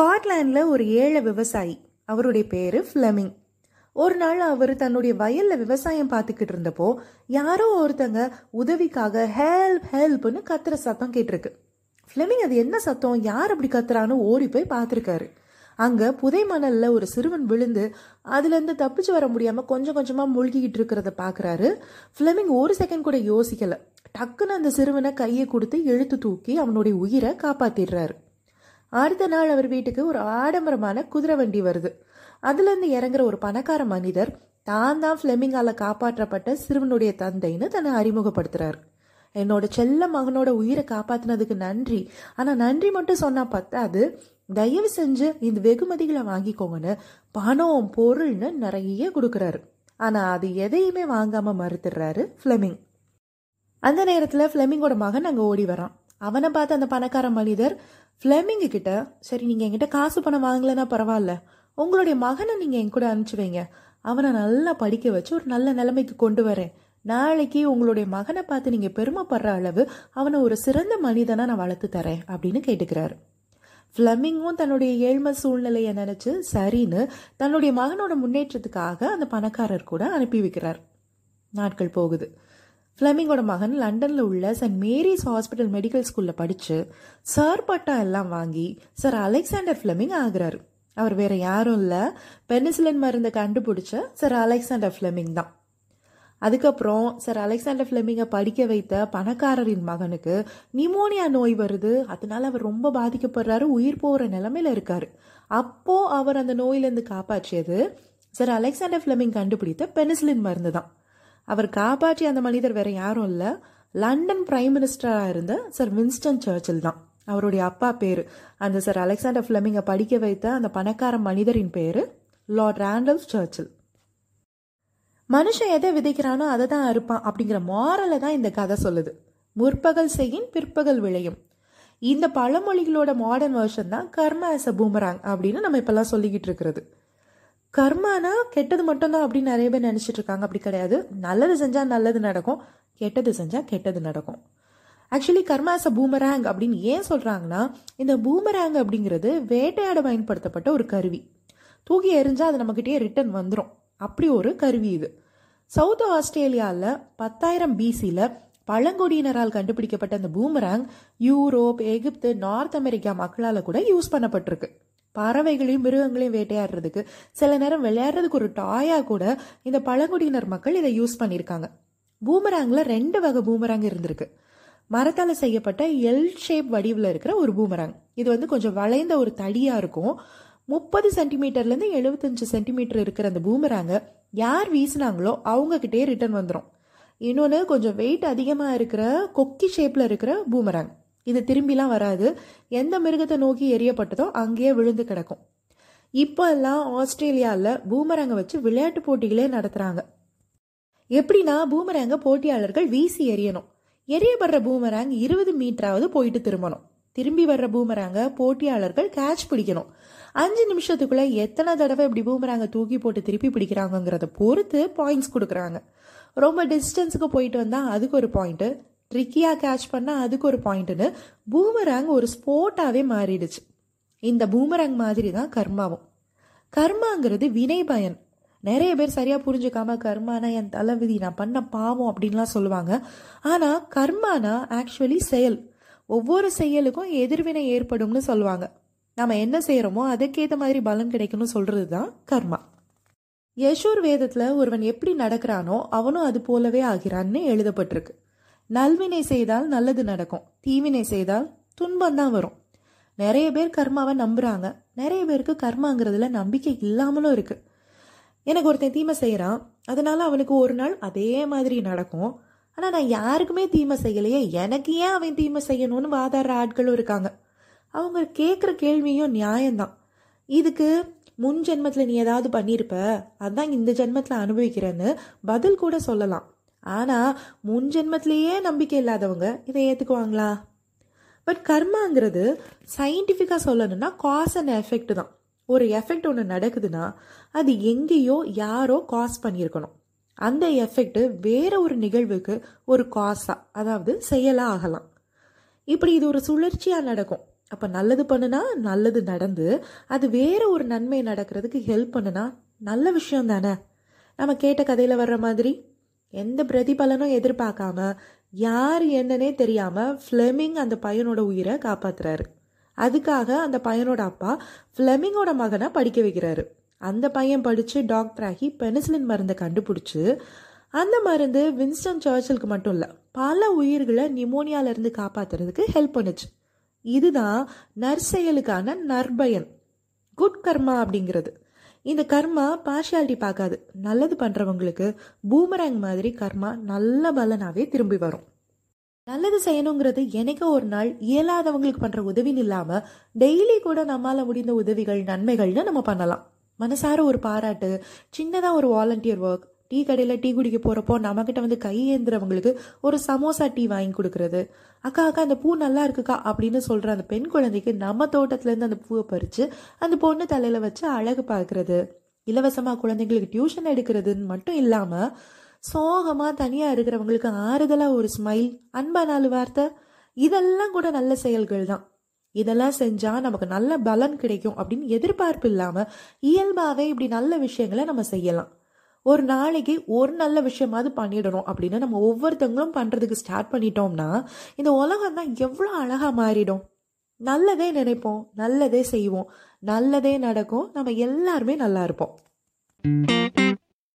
ஸ்காட்லாண்டில் ஒரு ஏழை விவசாயி. அவருடைய பேர் ஃப்ளெமிங் ஒரு நாள் அவர் தன்னுடைய வயலில் விவசாயம் பார்த்துக்கிட்டு இருந்தப்போ யாரோ ஒருத்தங்க உதவிக்காக ஹெல்ப் ஹெல்ப்னு கத்துற சத்தம் கேட்டிருக்கு. ஃப்ளெமிங் அது என்ன சத்தம்? யார் அப்படி கத்துறான்னு ஓடி போய் பார்த்துருக்காரு. அங்கே புதை மணலில் ஒரு சிறுவன் விழுந்து அதுலேருந்து தப்பிச்சு வர முடியாமல் கொஞ்சம் கொஞ்சமாக மூழ்கிக்கிட்டு இருக்கிறத பார்க்குறாரு ஃப்ளெமிங் ஒரு செகண்ட் கூட யோசிக்கலை. டக்குன்னு அந்த சிறுவனை கையை கொடுத்து இழுத்து தூக்கி அவனுடைய உயிரை காப்பாற்றிடுறாரு அடுத்த நாள் அவர் வீட்டுக்கு ஒரு ஆடம்பரமான குதிரை வண்டி வருது. அதுலேருந்து இறங்குற ஒரு பணக்கார மனிதர் தான் தான் ஃப்ளெமிங்கால காப்பாற்றப்பட்ட சிறுவனுடைய தந்தைன்னு தன்னை அறிமுகப்படுத்துறாரு. என்னோட செல்ல மகனோட உயிரை காப்பாத்தினதுக்கு நன்றி. ஆனா நன்றி மட்டும் சொன்னா பத்தாது. தயவு செஞ்சு இந்த வெகுமதிகளை வாங்கிக்கோங்கன்னு பணம் பொருள்னு நிறைய கொடுக்குறாரு. ஆனா அது எதையுமே வாங்காம மறுத்துடுறாரு ஃப்ளெமிங் அந்த நேரத்துல ஃப்ளெமிங்கோட மகன் அங்க ஓடி வரான். அவனை பார்த்து அந்த பணக்கார மனிதர் ஃப்ளெமிங்கு கிட்ட சரி நீங்கள் என்கிட்ட காசு பணம் வாங்கலைன்னா பரவாயில்ல. உங்களுடைய மகனை நீங்கள் என் கூட அனுப்பிச்சு வைங்க. அவனை நல்லா படிக்க வச்சு ஒரு நல்ல நிலைமைக்கு கொண்டு வரேன். நாளைக்கு உங்களுடைய மகனை பார்த்து நீங்கள் பெருமைப்படுற அளவு அவனை ஒரு சிறந்த மனிதனாக நான் வளர்த்து தரேன் அப்படின்னு கேட்டுக்கிறாரு. ஃப்ளமிங்கும் தன்னுடைய ஏழ்மை சூழ்நிலையை நினச்சி சரின்னு தன்னுடைய மகனோட முன்னேற்றத்துக்காக அந்த பணக்காரர் கூட அனுப்பி வைக்கிறார். நாட்கள் போகுது. ஃப்ளெமிங்கோட மகன் லண்டனில் உள்ள சென்ட் மேரிஸ் ஹாஸ்பிட்டல் மெடிக்கல் ஸ்கூலில் படித்து சார் பட்டா எல்லாம் வாங்கி சார் அலெக்சாண்டர் ஃப்ளெமிங் ஆகிறாரு. அவர் வேற யாரும் இல்லை. பெனிசிலின் மருந்தை கண்டுபிடிச்ச சார் அலெக்சாண்டர் ஃப்ளெமிங் தான். அதுக்கப்புறம் சார் அலெக்சாண்டர் ஃப்ளெமிங்கை படிக்க வைத்த பணக்காரரின் மகனுக்கு நிமோனியா நோய் வருது. அதனால அவர் ரொம்ப பாதிக்கப்படுறாரு. உயிர் போகிற நிலமையில இருக்காரு. அப்போ அவர் அந்த நோயிலேருந்து காப்பாற்றியது சார் அலெக்சாண்டர் ஃப்ளெமிங் கண்டுபிடித்த பெனிசிலின் மருந்து தான் அவர் காப்பாற்றி அந்த மனிதர் வேற யாரும் இல்லை. லண்டன் பிரைம் மினிஸ்டராக இருந்த சார் வின்ஸ்டன் சர்ச்சில் தான். அவருடைய அப்பா பேர். அந்த சார் அலெக்சாண்டர் ஃபிளமிங்கை படிக்க வைத்த அந்த பணக்கார மனிதரின் பேர் லார்ட் ரேண்டல்ஸ் சர்ச்சில். மனுஷன் எதை விதைக்கிறானோ அதை தான் அறுப்பான் அப்படிங்கிற மாரலை தான் இந்த கதை சொல்லுது. முற்பகல் செய்யின் பிற்பகல் விளையும். இந்த பழமொழிகளோட மாடர்ன் வேர்ஷன் தான் கர்ம ஆஸ் அ பூமராங் அப்படின்னு நம்ம இப்பெல்லாம் சொல்லிக்கிட்டு இருக்கிறது. கர்மானா கெட்டது மட்டும்தான் அப்படின்னு நிறைய பேர் நினச்சிட்டு இருக்காங்க. அப்படி கிடையாது. நல்லது செஞ்சால் நல்லது நடக்கும். கெட்டது செஞ்சால் கெட்டது நடக்கும். ஆக்சுவலி கர்மாச பூமராங் அப்படின்னு ஏன் சொல்கிறாங்கன்னா இந்த பூமராங் அப்படிங்கிறது வேட்டையாட பயன்படுத்தப்பட்ட ஒரு கருவி. தூக்கி எறிஞ்சால் அது நம்மக்கிட்டே ரிட்டர்ன் வந்துடும் அப்படி ஒரு கருவி இது. சவுத் ஆஸ்திரேலியாவில் பத்தாயிரம் பிசியில் பழங்குடியினரால் கண்டுபிடிக்கப்பட்ட அந்த பூமராங் யூரோப் எகிப்து நார்த் அமெரிக்கா மக்களால் கூட யூஸ் பண்ணப்பட்டிருக்கு. பறவைகளையும் மிருகங்களையும் வேட்டையாடுறதுக்கு சில நேரம் விளையாடுறதுக்கு ஒரு டாயாக கூட இந்த பழங்குடியினர் மக்கள் இதை யூஸ் பண்ணியிருக்காங்க. பூமராங்கில் ரெண்டு வகை பூமராங் இருந்திருக்கு. மரத்தால் செய்யப்பட்ட எல் ஷேப் வடிவில் இருக்கிற ஒரு பூமராங் இது வந்து கொஞ்சம் வளைந்த ஒரு தடியாக இருக்கும். முப்பது சென்டிமீட்டர்லேருந்து எழுபத்தஞ்சு சென்டிமீட்டர் இருக்கிற அந்த பூமராங்க யார் வீசினாங்களோ அவங்கக்கிட்டே ரிட்டர்ன் வந்துடும் இன்னொன்று கொஞ்சம் வெயிட் அதிகமாக இருக்கிற கொக்கி ஷேப்பில் இருக்கிற பூமராங் இது திரும்பிலாம் வராது. எந்த மிருகத்தை நோக்கி எரியப்பட்டதோ அங்கேயே விழுந்து கிடக்கும். இப்போ எல்லாம் ஆஸ்திரேலியாவில் பூமராங்கை வச்சு விளையாட்டு போட்டிகளே நடத்துகிறாங்க எப்படின்னா பூமரங்க போட்டியாளர்கள் வீசி எறியணும். எரியப்படுற பூமரங் இருபது மீட்டராவது போயிட்டு திரும்பணும். திரும்பி வர்ற பூமராங்க போட்டியாளர்கள் கேட்ச் பிடிக்கணும். அஞ்சு நிமிஷத்துக்குள்ள எத்தனை தடவை இப்படி பூமராங்க தூக்கி போட்டு திருப்பி பிடிக்கிறாங்கங்கிறத பொறுத்து பாயிண்ட்ஸ் கொடுக்குறாங்க. ரொம்ப டிஸ்டன்ஸுக்கு போயிட்டு வந்தால் அதுக்கு ஒரு பாயிண்ட்டு ட்ரிக்கியாக கேட்ச் பண்ணால் அதுக்கு ஒரு பாயிண்ட்டுன்னு பூமராங் ஒரு ஸ்போர்ட்டாகவே மாறிடுச்சு. இந்த பூமராங் மாதிரி தான் கர்மாவும். கர்மாங்கிறது வினை பயன். நிறைய பேர் சரியாக புரிஞ்சுக்காம கர்மானா என் தலைவிதி நான் பண்ண பாவம் அப்படின்லாம் சொல்லுவாங்க. ஆனால் கர்மானா ஆக்சுவலி செயல். ஒவ்வொரு செயலுக்கும் எதிர்வினை ஏற்படும்னு சொல்லுவாங்க. நம்ம என்ன செய்கிறோமோ அதுக்கேற்ற மாதிரி பலன் கிடைக்கும்னு சொல்கிறது தான் கர்மா. யசூர் வேதத்தில் ஒருவன் எப்படி நடக்கிறானோ அவனும் அது போலவே ஆகிறான்னு எழுதப்பட்டிருக்கு. நல்வினை செய்தால் நல்லது நடக்கும். தீவினை செய்தால் துன்பம் தான் வரும். நிறைய பேர் கர்மாவை நம்புறாங்க. நிறைய பேருக்கு கர்மாங்கிறதுல நம்பிக்கை இல்லாமலும் இருக்கு. எனக்கு ஒருத்தன் தீமை செய்கிறான் அதனால அவனுக்கு ஒரு நாள் அதே மாதிரி நடக்கும். ஆனால் நான் யாருக்குமே தீமை செய்யலையே. எனக்கு ஏன் அவன் தீமை செய்யணும்னு வாதாடுற ஆட்களும் இருக்காங்க. அவங்க கேட்குற கேள்வியும் நியாயம்தான். இதுக்கு முன் ஜென்மத்தில் நீ ஏதாவது பண்ணியிருப்ப? அதான் இந்த ஜென்மத்தில் அனுபவிக்கிறேன்னு பதில் கூட சொல்லலாம். ஆனால் முன் ஜென்மத்திலேயே நம்பிக்கை இல்லாதவங்க இதை ஏற்றுக்குவாங்களா பட் கர்மாங்கிறது சயின்டிஃபிக்காக சொல்லணும்னா காஸ் அண்ட் எஃபெக்ட் தான். ஒரு எஃபெக்ட் ஒன்று நடக்குதுன்னா அது எங்கேயோ யாரோ காஸ் பண்ணியிருக்கணும். அந்த எஃபெக்ட் வேற ஒரு நிகழ்வுக்கு ஒரு காஸாக அதாவது செயலாக ஆகலாம். இப்படி இது ஒரு சுழற்சியாக நடக்கும். அப்போ நல்லது பண்ணுனா நல்லது நடந்து அது வேற ஒரு நன்மை நடக்கிறதுக்கு ஹெல்ப் பண்ணுனா நல்ல விஷயம் தானே? நம்ம கேட்ட கதையில் வர்ற மாதிரி. எந்த பிரதிபலனும் எதிர்பார்க்காம யார் என்னன்னே தெரியாமல் ஃப்ளெமிங் அந்த பையனோட உயிரை காப்பாத்துறாரு. அதுக்காக அந்த பையனோட அப்பா ஃப்ளெமிங்கோட மகனை படிக்க வைக்கிறாரு. அந்த பையன் படித்து டாக்டர் ஆகி பெனிசிலின் மருந்தை கண்டுபிடிச்சி அந்த மருந்து வின்ஸ்டன் சர்ச்சிலுக்கு மட்டும் இல்லை பல உயிர்களை நிமோனியாவிலேருந்து காப்பாற்றுறதுக்கு ஹெல்ப் பண்ணுச்சு. இதுதான் நற்செயலுக்கான நற்பயன். குட் கர்மா அப்படிங்கிறது. இந்த கர்மா பார்ஷியாலிட்டி பார்க்காது. நல்லது பண்ணுறவங்களுக்கு பூமராங் மாதிரி கர்மா நல்ல பலனாகவே திரும்பி வரும். நல்லது செய்யணுங்கிறது என்னைக்கோ ஒரு நாள் இயலாதவங்களுக்கு பண்ணுற உதவின்னு இல்லாமல் டெய்லி கூட நம்மால் முடிந்த உதவிகள் நன்மைகள்னு நம்ம பண்ணலாம். மனசார ஒரு பாராட்டு சின்னதாக ஒரு வாலண்டியர் ஒர்க் டீ கடையில் டீ குடிக்க போகிறப்போ நம்மக்கிட்ட வந்து கை ஒரு சமோசா டீ வாங்கி கொடுக்கறது. அக்கா அக்கா அந்த பூ நல்லா இருக்குக்கா அப்படின்னு சொல்கிற அந்த பெண் குழந்தைக்கு நம்ம தோட்டத்துலேருந்து அந்த பூவை பறித்து அந்த பொண்ணு தலையில் வச்சு அழகு பார்க்குறது. இலவசமாக குழந்தைங்களுக்கு டியூஷன் எடுக்கிறதுன்னு மட்டும் இல்லாமல் சோகமாக தனியாக இருக்கிறவங்களுக்கு ஆறுதலாக ஒரு ஸ்மைல் அன்பா நாலு வார்த்தை இதெல்லாம் கூட நல்ல செயல்கள் தான். இதெல்லாம் செஞ்சால் நமக்கு நல்ல பலன் கிடைக்கும் அப்படின்னு எதிர்பார்ப்பு இல்லாமல் இயல்பாகவே இப்படி நல்ல விஷயங்களை நம்ம செய்யலாம். ஒரு நாளைக்கு ஒரு நல்ல விஷயமாவது பண்ணிடணும் அப்படின்னு நம்ம ஒவ்வொருத்தவங்களும் பண்ணுறதுக்கு ஸ்டார்ட் பண்ணிட்டோம்னா இந்த உலகம் தான் எவ்வளோ அழகாக மாறிடும். நல்லதே நினைப்போம் நல்லதே செய்வோம் நல்லதே நடக்கும் நம்ம எல்லாருமே நல்லா இருப்போம்.